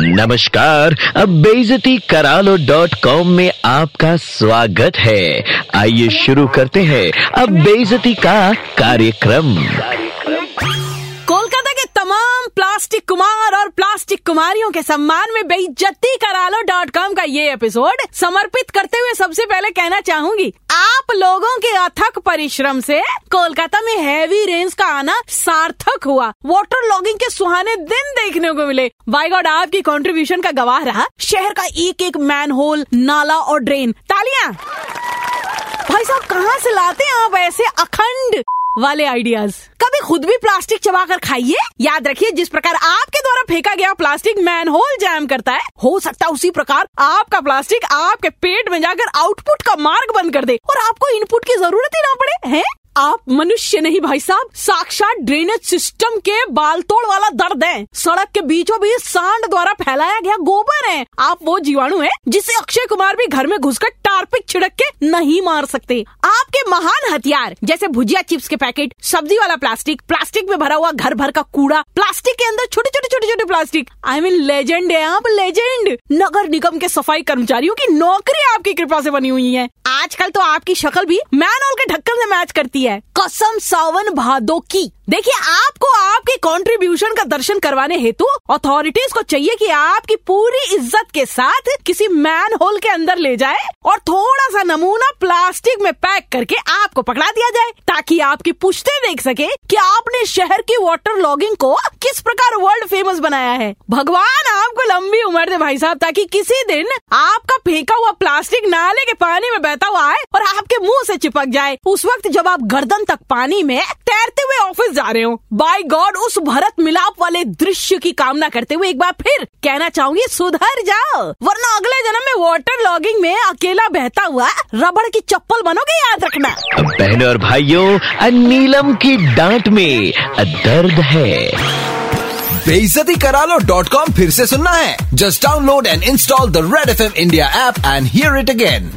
नमस्कार, अब बेजती करालो डॉट कॉम में आपका स्वागत है। आइए शुरू करते हैं अब बेजती का कार्यक्रम। कोलकाता के तमाम प्लास्टिक कुमार और प्लास्टिक कुमारियों के सम्मान में बेइज्जती करालो डॉट कॉम का ये एपिसोड समर्पित करते हुए सबसे पहले कहना चाहूँगी आप लोगों के अथक परिश्रम से कोलकाता में हैवी रेन्स का आना सार्थक हुआ। वाटर लॉगिंग के सुहाने दिन देखने को मिले। बाई गॉड आपकी कंट्रीब्यूशन का गवाह रहा। शहर का एक एक मैन होल नाला और ड्रेन तालियाँ! भाई साहब, कहाँ से लाते हैं आप ऐसे अखंड वाले आइडियाज़ कभी खुद भी प्लास्टिक चबा कर खाइए? याद रखिए, जिस प्रकार आपके द्वारा फेंका गया प्लास्टिक मैन होल जैम करता है, हो सकता है उसी प्रकार आपका प्लास्टिक आपके पेट में जाकर आउटपुट का मार्ग बंद कर दे और आपको इनपुट की ज़रूरत ही ना पड़े, है? आप मनुष्य नहीं भाई साहब, साक्षात ड्रेनेज सिस्टम के बाल तोड़ वाला दर्द है। सड़क के बीचों बीच सांड द्वारा फैलाया गया गोबर है। आप वो जीवाणु हैं जिसे अक्षय कुमार भी घर में घुसकर टारपिक छिड़क के नहीं मार सकते। आपके महान हथियार, जैसे भुजिया चिप्स के पैकेट, सब्ज़ी वाला प्लास्टिक प्लास्टिक में भरा हुआ घर भर का कूड़ा, प्लास्टिक के अंदर छोटे छोटे छोटे छोटे प्लास्टिक। आई मीन लेजेंड है आप लेजेंड नगर निगम के सफ़ाई कर्मचारियों की नौकरी आपकी कृपा से बनी हुई है। आजकल तो आपकी शक्ल भी मैन के ढक्कन से मैच करती है। कसम सावन भादो की। देखिए, आपको आपके कंट्रीब्यूशन का दर्शन करवाने हेतु अथॉरिटीज को चाहिए कि आपकी पूरी इज़्ज़त के साथ किसी मैन होल के अंदर ले जाए और थोड़ा सा नमूना प्लास्टिक में पैक करके आपको पकड़ा दिया जाए, ताकि आपकी पुश्ते देख सके कि आपने शहर की वाटर लॉगिंग को किस प्रकार वर्ल्ड फ़ेमस बनाया है। भगवान, आपको लंबी उम्र दे भाई साहब, ताकि किसी दिन आपका फेंका हुआ प्लास्टिक नाले के पानी में बहता हुआ आए आपके मुँह से चिपक जाए। उस वक्त जब आप गर्दन तक पानी में तैरते हुए ऑफ़िस जा रहे हो बाय गॉड उस भरत मिलाप वाले दृश्य की कामना करते हुए एक बार फिर कहना चाहूँगी सुधर जाओ वरना अगले जन्म में वाटर लॉगिंग में अकेला बहता हुआ रबड़ की चप्पल बनोगे याद रखना। बहनों और भाइयों नीलम की डांट में दर्द है। बेइज्जती करा लो डॉट कॉम फिर से सुनना है। Just download and install the red F M India app and hear it again